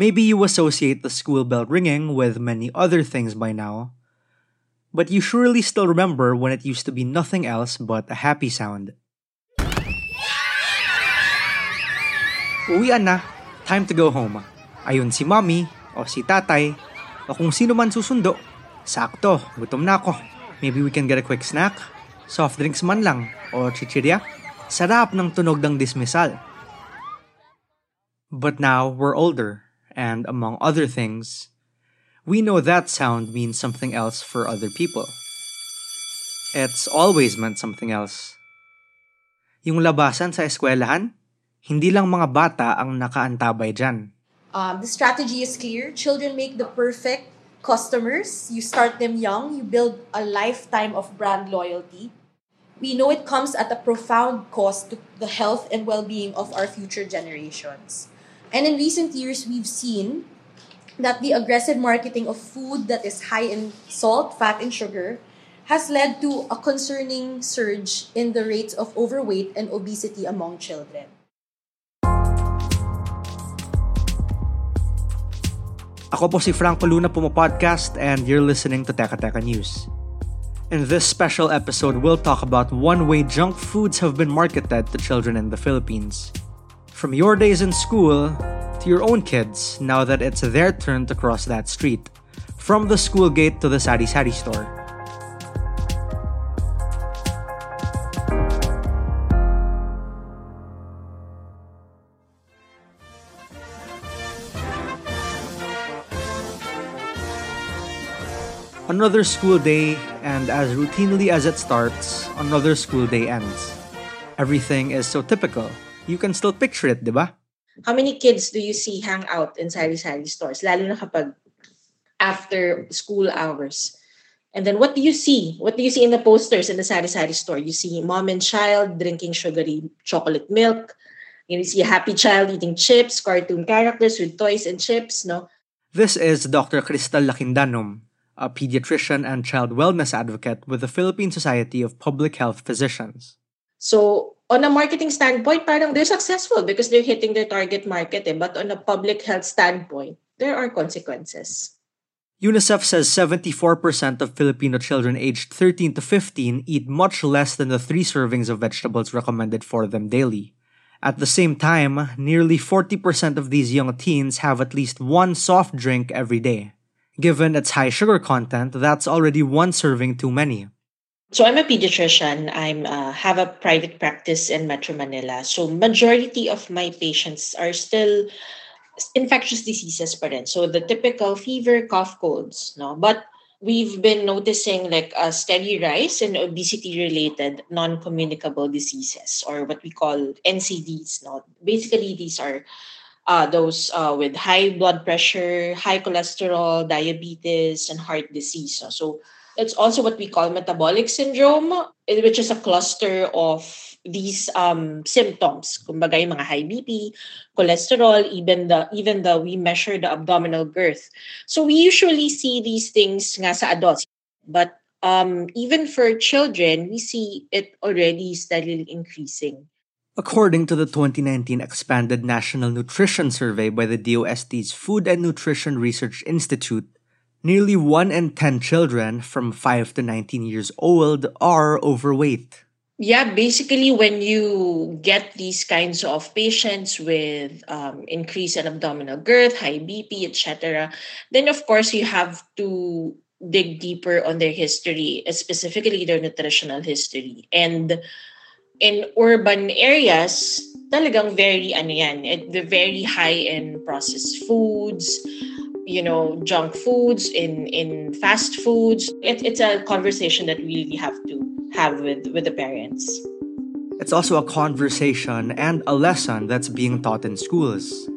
Maybe you associate the school bell ringing with many other things by now, but you surely still remember when it used to be nothing else but a happy sound. Uwian na, time to go home. Ayun si mommy, o si tatay, o kung sino man susundo. Sakto, gutom na ako. Maybe we can get a quick snack? Soft drinks man lang, o chichirya? Sarap ng tunog ng dismissal. But now we're older, and among other things, we know that sound means something else for other people. It's always meant something else. Yung labasan sa eskwelahan, hindi lang mga bata ang nakaantabay dyan. Um, the strategy is clear. Children make the perfect customers. You start them young, you build a lifetime of brand loyalty. We know it comes at a profound cost to the health and well being of our future generations. And in recent years, we've seen that the aggressive marketing of food that is high in salt, fat, and sugar has led to a concerning surge in the rates of overweight and obesity among children. Ako po si Franco Luna Puma Podcast and you're listening to Teka Teka News. In this special episode, we'll talk about one way junk foods have been marketed to children in the Philippines. From your days in school to your own kids now that it's their turn to cross that street. From the school gate to the Sari Sari store. Another school day, and as routinely as it starts, another school day ends. Everything is so typical. You can still picture it, di ba? How many kids do you see hang out in sari-sari stores? Lalo na kapag after school hours. And then what do you see? What do you see in the posters in the sari-sari store? You see mom and child drinking sugary chocolate milk. You see a happy child eating chips, cartoon characters with toys and chips, no? This is Dr. Cristal Lakindanum, a pediatrician and child wellness advocate with the Philippine Society of Public Health Physicians. So, on a marketing standpoint, parang they're successful because they're hitting their target market. Eh. But on a public health standpoint, there are consequences. UNICEF says 74% of Filipino children aged 13 to 15 eat much less than the three servings of vegetables recommended for them daily. At the same time, nearly 40% of these young teens have at least one soft drink every day. Given its high sugar content, that's already one serving too many. So I'm a pediatrician. I'm uh, have a private practice in Metro Manila. So majority of my patients are still infectious diseases pa rin. So the typical fever, cough, colds, no? But we've been noticing like a steady rise in obesity-related non-communicable diseases or what we call NCDs, no? Basically, these are uh, those uh, with high blood pressure, high cholesterol, diabetes, and heart disease. So it's also what we call metabolic syndrome, eh, which is a cluster of these um, symptoms. Kumbaga yung mga high BP, cholesterol, even the even the we measure the abdominal girth. So we usually see these things nga sa adults, but um, even for children, we see it already steadily increasing. According to the 2019 Expanded National Nutrition Survey by the DOST's Food and Nutrition Research Institute, nearly 1 in 10 children from 5 to 19 years old are overweight. yeah, basically, when you get these kinds of patients with um, increase in abdominal girth, high BP, etc., then of course you have to dig deeper on their history, specifically their nutritional history. And in urban areas, talagang very ano yan, the very high in processed foods, you know, junk foods, in in fast foods. It, it's a conversation that we really have to have with with the parents. It's also a conversation and a lesson that's being taught in schools.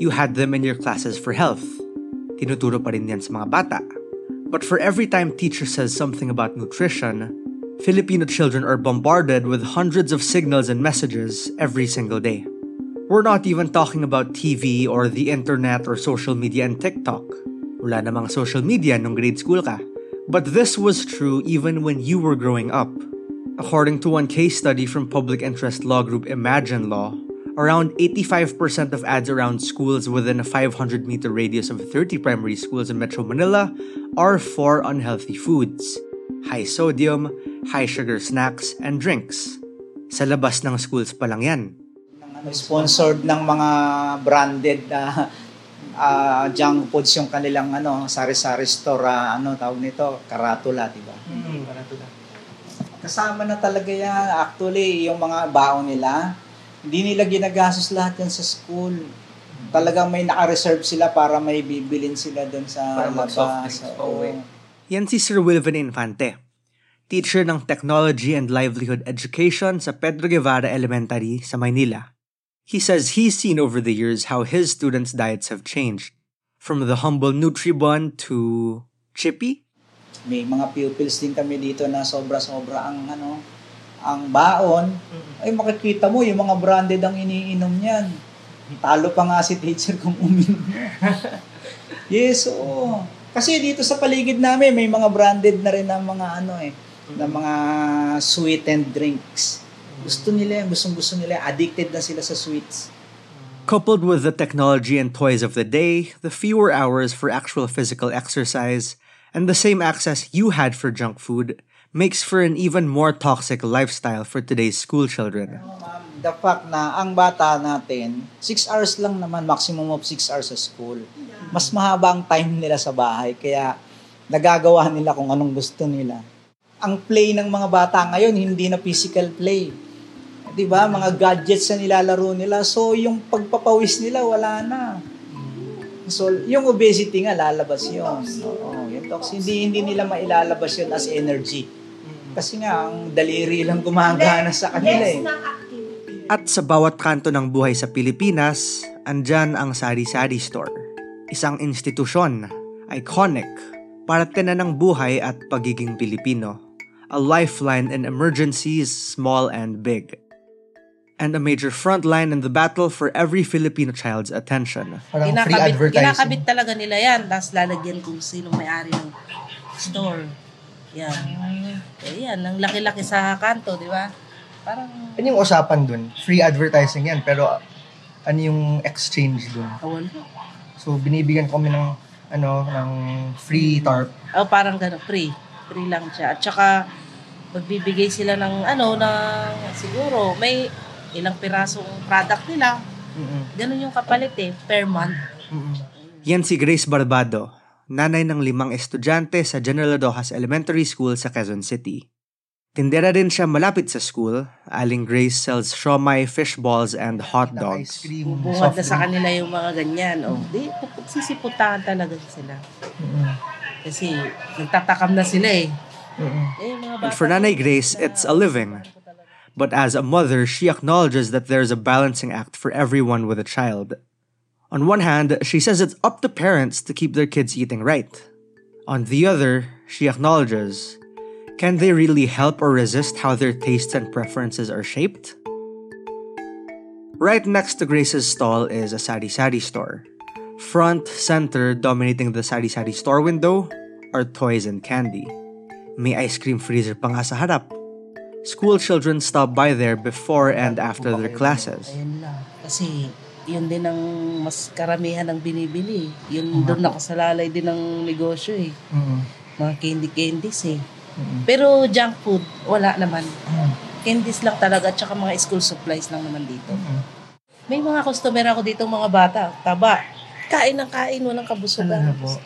You had them in your classes for health. Tinuturo pa rin yan sa mga bata. But for every time teacher says something about nutrition, Filipino children are bombarded with hundreds of signals and messages every single day. We're not even talking about TV or the internet or social media and TikTok. Wala namang social media nung grade school ka. But this was true even when you were growing up. According to one case study from public interest law group Imagine Law, around 85% of ads around schools within a 500 meter radius of 30 primary schools in Metro Manila are for unhealthy foods, high sodium, high sugar snacks, and drinks. Sa labas ng schools pa lang yan. Ano, sponsored ng mga branded uh, uh, junk foods yung kanilang ano sari-sari store uh, ano tawag nito karatula di ba Mm, karatula. kasama na talaga yan actually yung mga baon nila hindi nila ginagastos lahat yan sa school talagang may naka-reserve sila para may bibilin sila doon sa Para labas uwi. Oo. Yan si Sir Wilvin Infante, teacher ng Technology and Livelihood Education sa Pedro Guevara Elementary sa Maynila. He says he's seen over the years how his students' diets have changed. From the humble Nutribun to chippy, may mga pupils din kami dito na sobra-sobra ang ano ang baon. Ay makikita mo yung mga branded ang iniinom niyan. Talo pa nga si teacher kung uminom. Yes oo. Kasi dito sa paligid namin may mga branded na rin ng mga ano eh na mga sweetened drinks gusto nila yan gustong gusto nila yan. addicted na sila sa sweets Coupled with the technology and toys of the day, the fewer hours for actual physical exercise, and the same access you had for junk food makes for an even more toxic lifestyle for today's school children. Ma'am, the fact na ang bata natin, 6 hours lang naman, maximum of 6 hours sa school. Mas mahaba ang time nila sa bahay, kaya nagagawa nila kung anong gusto nila. Ang play ng mga bata ngayon, hindi na physical play. 'Di ba? Mga gadgets na nilalaro nila. So, yung pagpapawis nila, wala na. So, yung obesity nga, lalabas yun. Oo, yung tox, hindi, hindi nila mailalabas yun as energy. Kasi nga, ang daliri lang gumagana sa kanila eh. At sa bawat kanto ng buhay sa Pilipinas, andyan ang Sari Sari Store. Isang institusyon, iconic, parte na ng buhay at pagiging Pilipino. A lifeline in emergencies, small and big. And a major frontline in the battle for every Filipino child's attention. Parang free kinakabit, advertising. kinakabit talaga nila yan. Tapos lalagyan kung sino may-ari ng store. Yan. Eh, yan, ang laki-laki sa kanto, di ba? Parang, Ano yung usapan dun? Free advertising yan, pero ano yung exchange dun? awal. So, binibigyan kami ng ano, ng free tarp. Oh, parang gano'n, free. Free lang siya. At saka, magbibigay sila ng, ano, ng, siguro, may ilang pirasong product nila. Mm-mm. Ganun yung kapalit eh, per month. Mm-mm. Yan si Grace Barbado, nanay ng limang estudyante sa General Rojas Elementary School sa Quezon City. Tindera din siya malapit sa school. Aling Grace sells siomay, fish balls, and hot dogs. Bungad na sa kanila yung mga ganyan. Oh, di, sisiputahan talaga sila. Kasi, nagtatakam na sila eh. Mm-mm. Eh, And for Nanay Grace, it's a living. But as a mother, she acknowledges that there's a balancing act for everyone with a child. On one hand, she says it's up to parents to keep their kids eating right. On the other, she acknowledges can they really help or resist how their tastes and preferences are shaped? Right next to Grace's stall is a sari sari store. Front, center, dominating the sari sari store window are toys and candy. May ice cream freezer pa nga sa harap. School children stop by there before and after their classes. Ayun. Kasi, yun din ang mas karamihan ng binibili. Yun doon nakasalalay din ng negosyo eh. Mm-mm. Mga candy-candies eh. Mm-mm. Pero junk food, wala naman. Candies lang talaga, tsaka mga school supplies lang naman dito. Mm-hmm. May mga customer ako dito, mga bata, taba. Kain ng kain, walang kabusugan. Ano?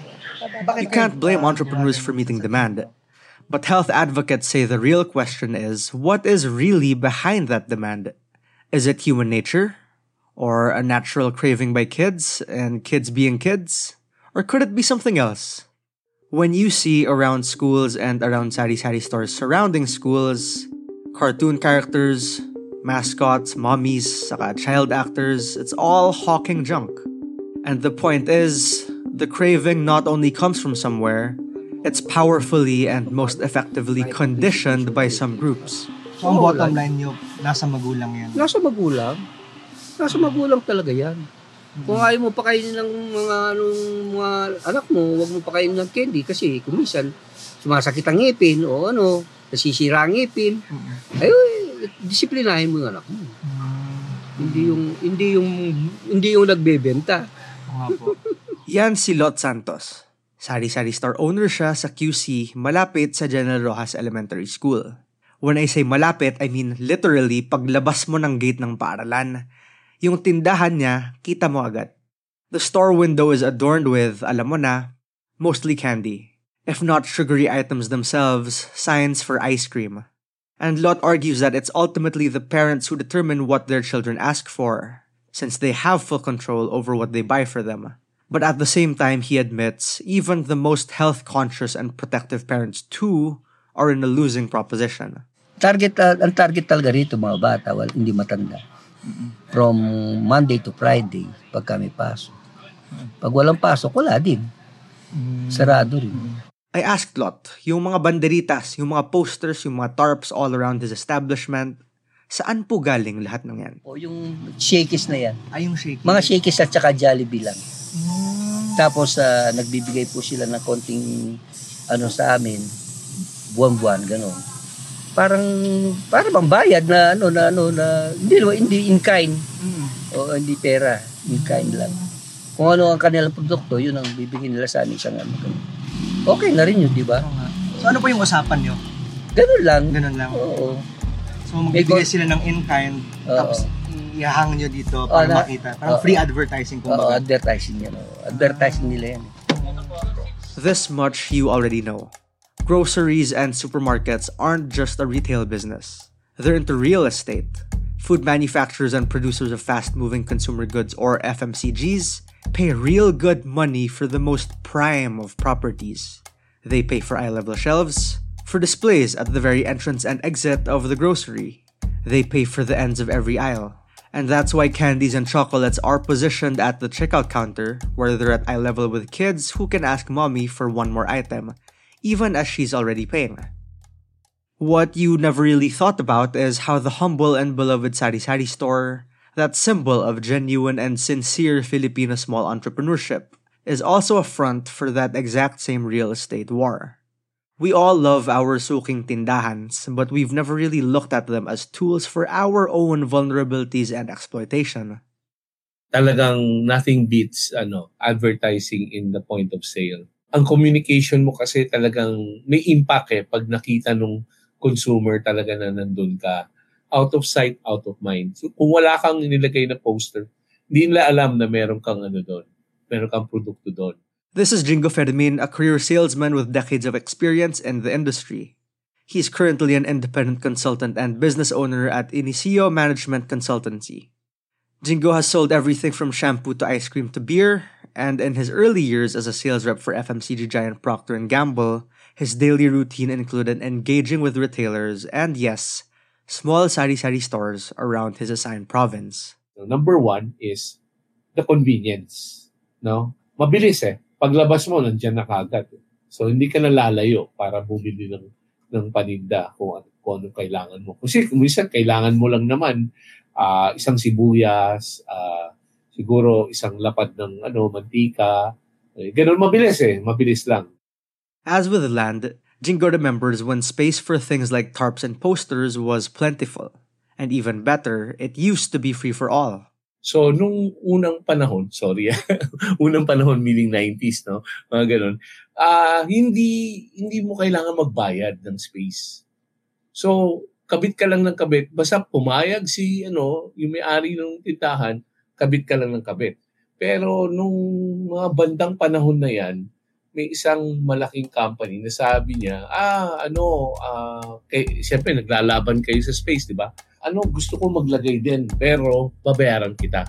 You can't blame entrepreneurs for meeting demand. But health advocates say the real question is what is really behind that demand? Is it human nature? Or a natural craving by kids and kids being kids? Or could it be something else? When you see around schools and around sari sari stores surrounding schools, cartoon characters, mascots, mommies, saka child actors, it's all hawking junk. And the point is, the craving not only comes from somewhere, it's powerfully and most effectively conditioned by some groups. So, ang bottom line nyo, nasa magulang yan. Nasa magulang. Nasa magulang talaga yan. Kung ayaw mo pakainin ng mga, anong, mga anak mo, huwag mo pakainin ng candy kasi kung minsan sumasakit ang ngipin o ano, nasisira ang ngipin. Ay, disiplinahin mo yung anak mo. Hindi yung hindi yung hindi yung nagbebenta. Yan si Lot Santos. Sari-sari store owner siya sa QC malapit sa General Rojas Elementary School. When I say malapit, I mean literally paglabas mo ng gate ng paaralan. Yung tindahan niya, kita mo agad. The store window is adorned with, alam mo na, mostly candy. If not sugary items themselves, signs for ice cream. And Lot argues that it's ultimately the parents who determine what their children ask for, since they have full control over what they buy for them. But at the same time, he admits even the most health conscious and protective parents, too, are in a losing proposition. Target uh, ang target talaga rito mga bata, wal, hindi matanda. From Monday to Friday, pag kami pasok. Pag walang pasok, wala din. Sarado rin. I asked Lot, yung mga banderitas, yung mga posters, yung mga tarps all around his establishment, saan po galing lahat ng yan? O yung shakies na yan. Ay, yung shaky. Mga shakies at saka Jollibee lang. Tapos ah, nagbibigay po sila ng konting ano sa amin, buwan-buwan gano'n. Parang para bang bayad na ano na ano na hindi hindi in kind. O hindi pera, in kind lang. Kung ano ang kanilang produkto, yun ang bibigyan nila sa amin isang ano. ganun. Okay na rin yun, di ba? So, ano po yung usapan nyo? Ganun lang. Ganun lang. Oo. So, magbibigay sila ng in-kind, Oo. tapos ihahang nyo dito oh, para Oo, na- makita. Parang oo. free advertising Oo, kumbaga. advertising yan. oo. Advertising nila yan. This much you already know. Groceries and supermarkets aren't just a retail business. They're into real estate. Food manufacturers and producers of fast moving consumer goods, or FMCGs, pay real good money for the most prime of properties. They pay for eye level shelves, for displays at the very entrance and exit of the grocery. They pay for the ends of every aisle. And that's why candies and chocolates are positioned at the checkout counter, where they're at eye level with kids who can ask mommy for one more item, even as she's already paying. What you never really thought about is how the humble and beloved Sari Sari store, that symbol of genuine and sincere Filipino small entrepreneurship, is also a front for that exact same real estate war. We all love our suking tindahans, but we've never really looked at them as tools for our own vulnerabilities and exploitation. talagang nothing beats ano advertising in the point of sale. Ang communication mo kasi talagang may impact eh pag nakita nung consumer talaga na nandun ka. Out of sight, out of mind. So, kung wala kang nilagay na poster, hindi nila alam na meron kang ano doon. Meron kang produkto doon. This is Jingo Fermin, a career salesman with decades of experience in the industry. He's currently an independent consultant and business owner at Inicio Management Consultancy. Jingo has sold everything from shampoo to ice cream to beer, and in his early years as a sales rep for FMCG giant Procter & Gamble, his daily routine included engaging with retailers and yes, small sari-sari stores around his assigned province. Number one is the convenience. No? Mabilis eh. Paglabas mo, nandiyan na kagad. So, hindi ka nalalayo para bumili ng, ng paninda kung, ano- kung anong kailangan mo. Kasi kung minsan, kailangan mo lang naman ah, isang sibuyas, ah, siguro isang lapad ng ano, mantika. Eh, ganun mabilis eh. Mabilis lang. As with land, Jingo remembers when space for things like tarps and posters was plentiful. And even better, it used to be free for all. So, nung unang panahon, sorry, unang panahon meaning 90s, no? Mga ganun. Ah, hindi hindi mo kailangan magbayad ng space. So, kabit ka lang ng kabit. Basta pumayag si, ano, yung may-ari ng tindahan, kabit ka lang ng kabit. Pero nung mga bandang panahon na yan, may isang malaking company na sabi niya, ah, ano, ah, kay, siyempre naglalaban kayo sa space, di ba? Ano, gusto ko maglagay din, pero babayaran kita.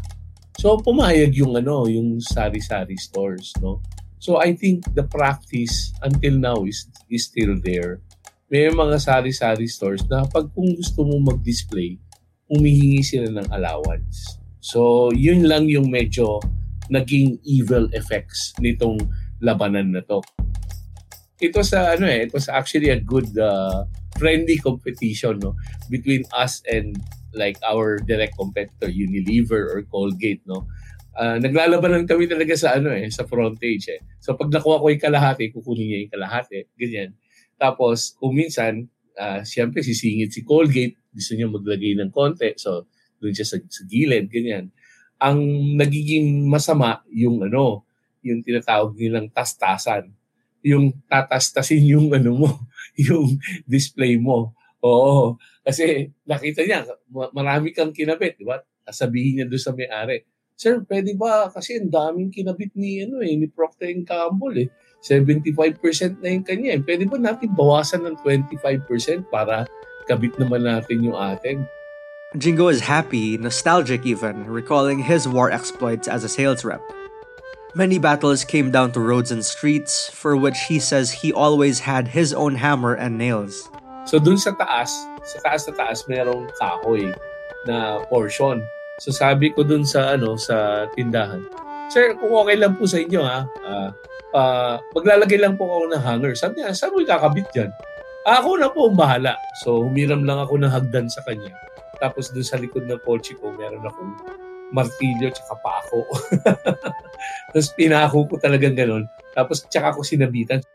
So, pumayag yung, ano, yung sari-sari stores, no? So, I think the practice until now is, is still there. May mga sari-sari stores na pag kung gusto mo mag-display, humihingi sila ng allowance. So, yun lang yung medyo naging evil effects nitong labanan na to. Ito sa ano eh, it was actually a good uh, friendly competition no between us and like our direct competitor Unilever or Colgate no. Uh, naglalaban lang kami talaga sa ano eh, sa frontage eh. So pag nakuha ko yung kalahati, kukunin niya yung kalahati, ganyan. Tapos kung minsan, uh, siyempre sisingit si Colgate, gusto niya maglagay ng konti. So doon siya sa, sa gilid, ganyan. Ang nagiging masama yung ano, yung tinatawag nilang tastasan. Yung tatastasin yung ano mo, yung display mo. Oo. Kasi nakita niya, marami kang kinabit, di ba? Sabihin niya doon sa may-ari, Sir, pwede ba? Kasi ang daming kinabit ni, ano, eh, ni Procter Gamble eh. 75% na yung kanya. Eh. Pwede ba natin bawasan ng 25% para kabit naman natin yung atin? Jingo is happy, nostalgic even, recalling his war exploits as a sales rep. Many battles came down to roads and streets, for which he says he always had his own hammer and nails. So dun sa taas, sa taas na taas, mayroong kahoy na portion. So sabi ko dun sa ano sa tindahan, Sir, kung okay lang po sa inyo ha, uh, uh, maglalagay lang po ako ng hanger. Sabi niya, saan mo ikakabit dyan? Ako na po ang bahala. So humiram lang ako ng hagdan sa kanya. Tapos dun sa likod ng kotse ko, meron akong martilyo tsaka pako. Tapos pinako ko talagang ganun. Tapos tsaka ko sinabitan.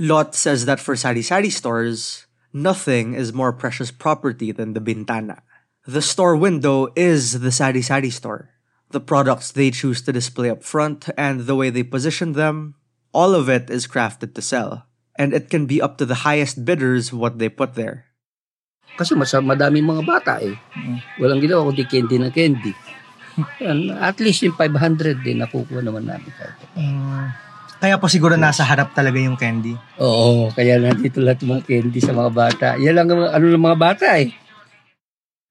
Lot says that for sari-sari stores, nothing is more precious property than the bintana. The store window is the sari-sari store. The products they choose to display up front and the way they position them, all of it is crafted to sell. And it can be up to the highest bidders what they put there. Kasi mas madaming mga bata eh. Walang ginawa kundi candy na candy. At least yung 500 din nakukuha naman namin. Mm. Kaya po siguro nasa harap talaga yung candy. Oo, kaya nandito lahat mga candy sa mga bata. Yan lang ano ng mga bata eh.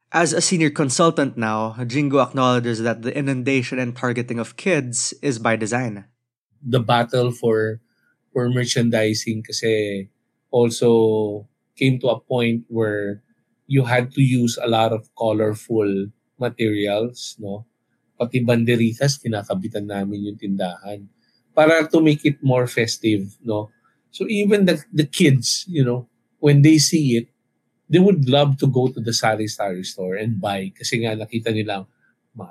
As a senior consultant now, Jingo acknowledges that the inundation and targeting of kids is by design. The battle for for merchandising kasi also came to a point where you had to use a lot of colorful materials, no? Pati banderitas, kinakabitan namin yung tindahan para to make it more festive, no? So even the, the kids, you know, when they see it, they would love to go to the Sari Sari store and buy kasi nga nakita nila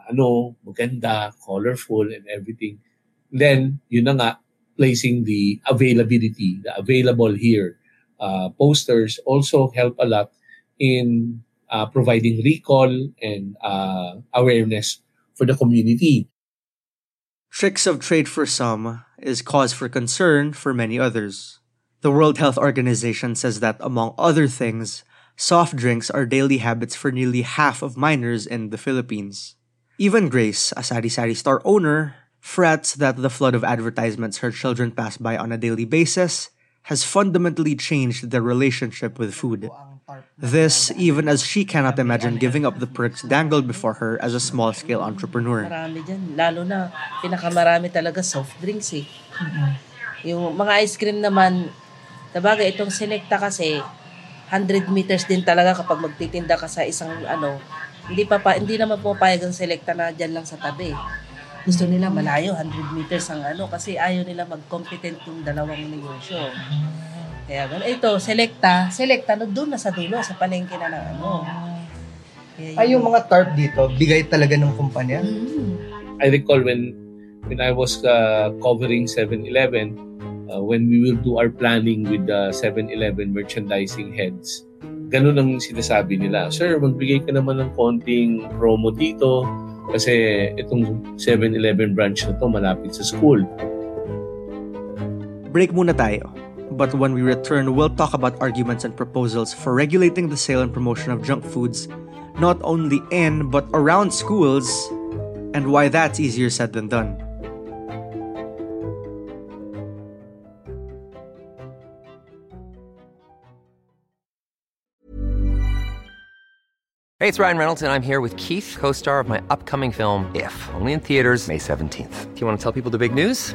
ano, maganda, colorful and everything. Then, yun na nga, placing the availability, the available here uh, posters also help a lot in uh, providing recall and uh, awareness for the community. Tricks of trade for some is cause for concern for many others. The World Health Organization says that, among other things, soft drinks are daily habits for nearly half of minors in the Philippines. Even Grace, a sari sari store owner, frets that the flood of advertisements her children pass by on a daily basis has fundamentally changed their relationship with food. This, even as she cannot imagine giving up the perks dangled before her as a small-scale entrepreneur. Marami dyan. Lalo na, pinakamarami talaga soft drinks eh. Yung mga ice cream naman, tabagay itong Selecta kasi, 100 meters din talaga kapag magtitinda ka sa isang ano, hindi pa, pa hindi naman pumapayag ang Selecta na dyan lang sa tabi. Gusto nila malayo, 100 meters ang ano, kasi ayaw nila mag-competent yung dalawang negosyo. Kaya gano'n. Ito, selecta. Selecta, no, doon na sa dulo, sa palengke na ng ano. Kaya Ay, yung mga tarp dito, bigay talaga ng kumpanya? I recall when when I was uh, covering 7-Eleven, uh, when we will do our planning with the 7-Eleven merchandising heads, ganun ang sinasabi nila. Sir, magbigay ka naman ng konting promo dito kasi itong 7-Eleven branch na to malapit sa school. Break muna tayo. But when we return, we'll talk about arguments and proposals for regulating the sale and promotion of junk foods, not only in but around schools, and why that's easier said than done. Hey, it's Ryan Reynolds, and I'm here with Keith, co star of my upcoming film, If, only in theaters, May 17th. Do you want to tell people the big news?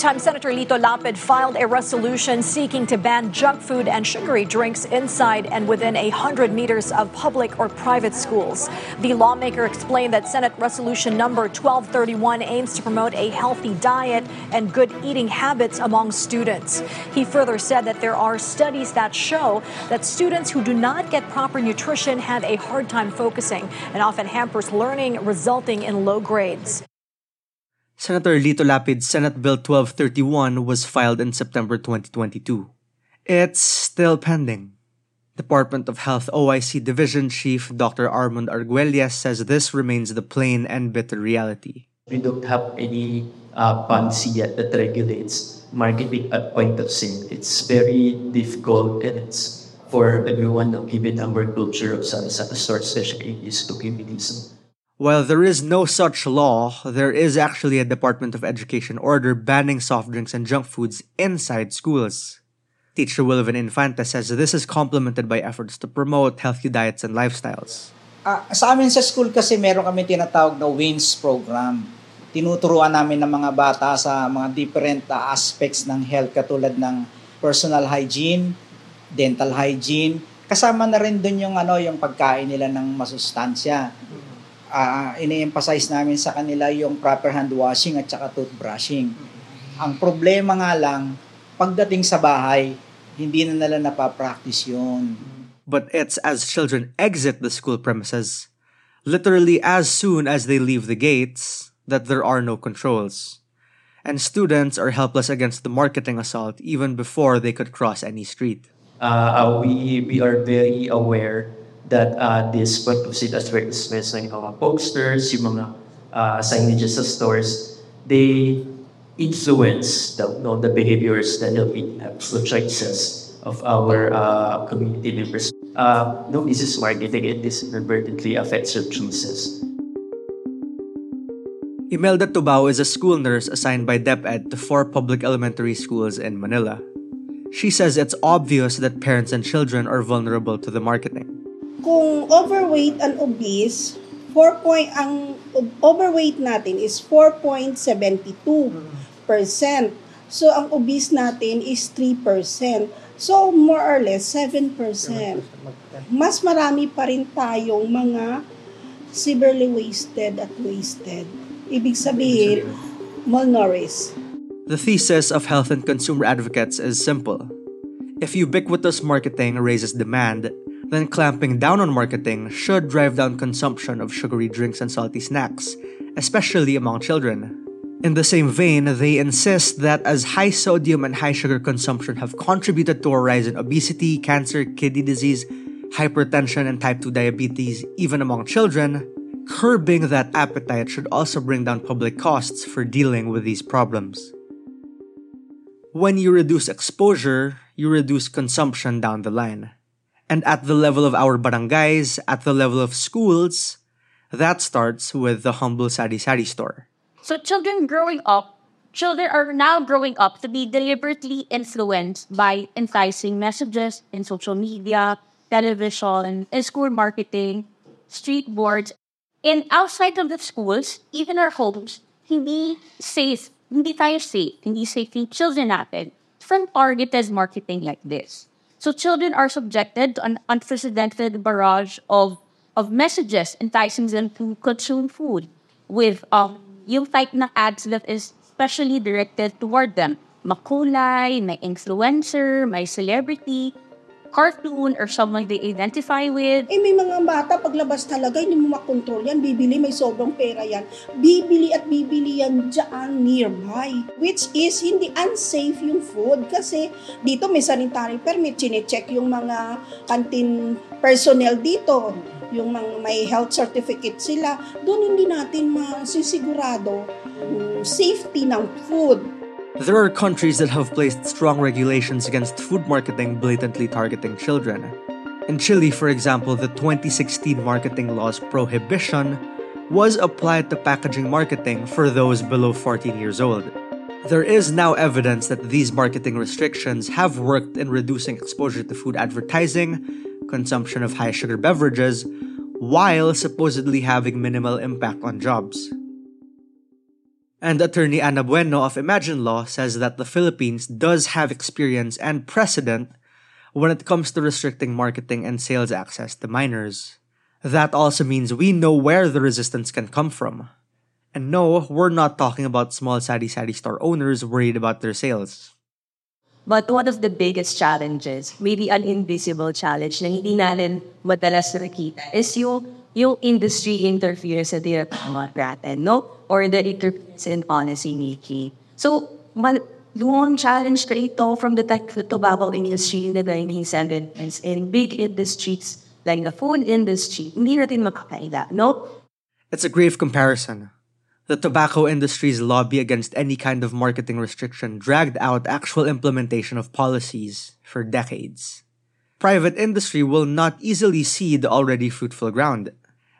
Time Senator Lito Lapid filed a resolution seeking to ban junk food and sugary drinks inside and within a hundred meters of public or private schools. The lawmaker explained that Senate Resolution number 1231 aims to promote a healthy diet and good eating habits among students. He further said that there are studies that show that students who do not get proper nutrition have a hard time focusing and often hampers learning, resulting in low grades. Senator Lito Lapid's Senate Bill 1231 was filed in September 2022. It's still pending. Department of Health OIC Division Chief Dr. Armand Arguelles says this remains the plain and bitter reality. We don't have any uh, policy yet that regulates marketing at point of sale. It's very difficult and it's for everyone to given our culture of sa store, especially is to communism. While there is no such law, there is actually a Department of Education order banning soft drinks and junk foods inside schools. Teacher Wilvin Infante says this is complemented by efforts to promote healthy diets and lifestyles. Ah, sa amin sa school kasi meron kami tinatawag na WINS program. Tinuturuan namin ng mga bata sa mga different ah, aspects ng health katulad ng personal hygiene, dental hygiene. Kasama na rin dun yung ano yung pagkain nila ng masustansya. Ah, ini-emphasize namin sa kanila yung proper hand washing at saka toothbrushing. Ang problema nga lang, pagdating sa bahay, hindi na nila napapractice yun. But it's as children exit the school premises, literally as soon as they leave the gates, that there are no controls. And students are helpless against the marketing assault even before they could cross any street. Uh, we, we are very aware that uh, this purposed advertisements ng mga posters, yung mga uh, signages sa stores, they influence the, you know, the behaviors that have, the choices of our uh, community members. Uh, no, this is marketing and this inadvertently affects your choices. Imelda Tubao is a school nurse assigned by DepEd to four public elementary schools in Manila. She says it's obvious that parents and children are vulnerable to the marketing. Kung overweight and obese, 4 point, ang overweight natin is 4.72%. So, ang obese natin is 3%. So, more or less, 7%. Mas marami pa rin tayong mga severely wasted at wasted. Ibig sabihin, malnourished. The thesis of health and consumer advocates is simple. If ubiquitous marketing raises demand, then clamping down on marketing should drive down consumption of sugary drinks and salty snacks, especially among children. In the same vein, they insist that as high sodium and high sugar consumption have contributed to a rise in obesity, cancer, kidney disease, hypertension, and type 2 diabetes, even among children, curbing that appetite should also bring down public costs for dealing with these problems. When you reduce exposure, you reduce consumption down the line. And at the level of our barangays, at the level of schools, that starts with the humble Sari Sari store. So children growing up children are now growing up to be deliberately influenced by enticing messages in social media, television, and school marketing, street boards, and outside of the schools, even our homes, hindi safe, hindi tayo safe, hindi safe yung children natin from targeted marketing like this. So children are subjected to an unprecedented barrage of of messages enticing them to consume food with um yung type na ads that is specially directed toward them. Makulay, may influencer, may celebrity, cartoon or someone they identify with. Eh may mga bata paglabas talaga hindi mo makontrol yan. Bibili may sobrang pera yan. Bibili at bibili yan dyan nearby. Which is hindi unsafe yung food kasi dito may sanitary permit. Chine-check yung mga canteen personnel dito. Yung mga may health certificate sila. Doon hindi natin masisigurado yung safety ng food. There are countries that have placed strong regulations against food marketing blatantly targeting children. In Chile, for example, the 2016 marketing law's prohibition was applied to packaging marketing for those below 14 years old. There is now evidence that these marketing restrictions have worked in reducing exposure to food advertising, consumption of high sugar beverages, while supposedly having minimal impact on jobs. And attorney Ana Bueno of Imagine Law says that the Philippines does have experience and precedent when it comes to restricting marketing and sales access to minors. That also means we know where the resistance can come from. And no, we're not talking about small Sari Sari store owners worried about their sales. But one of the biggest challenges, maybe an invisible challenge na hindi natin madalas is yung, yung industry interference na tinatawag natin, no? Or the interference in policy making. So, mal- yung challenge na ito from the tech tobacco industry in the 1970s in big industries like the food industry, hindi natin makakaila, no? It's a grave comparison. The tobacco industry's lobby against any kind of marketing restriction dragged out actual implementation of policies for decades. Private industry will not easily cede already fruitful ground.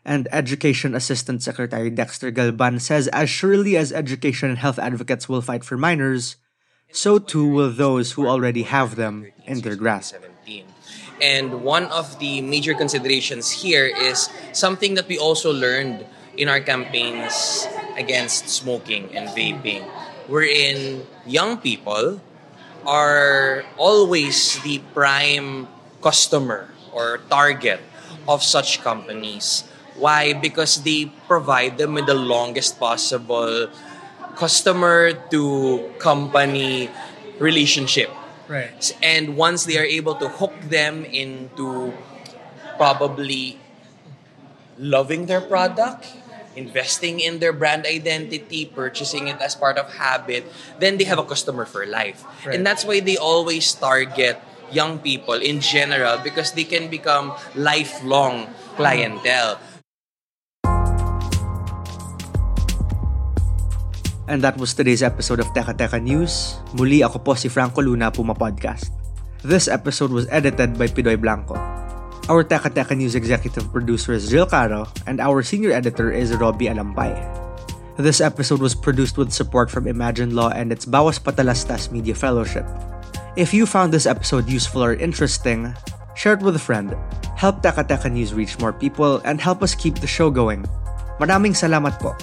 And Education Assistant Secretary Dexter Galban says as surely as education and health advocates will fight for minors, so too will those who already have them in their grasp. And one of the major considerations here is something that we also learned in our campaigns against smoking and vaping, wherein young people are always the prime customer or target of such companies. Why? Because they provide them with the longest possible customer to company relationship. Right. And once they are able to hook them into probably loving their product, investing in their brand identity, purchasing it as part of habit, then they have a customer for life. Right. And that's why they always target young people in general because they can become lifelong clientele. And that was today's episode of Teka Teka News. Muli ako po si Franco Luna, Puma Podcast. This episode was edited by Pidoy Blanco. Our Teka Teka News executive producer is Jill Caro, and our senior editor is Robbie Alampay. This episode was produced with support from Imagine Law and its Bawas Patalastas Media Fellowship. If you found this episode useful or interesting, share it with a friend. Help Teka Teka News reach more people and help us keep the show going. Maraming salamat po.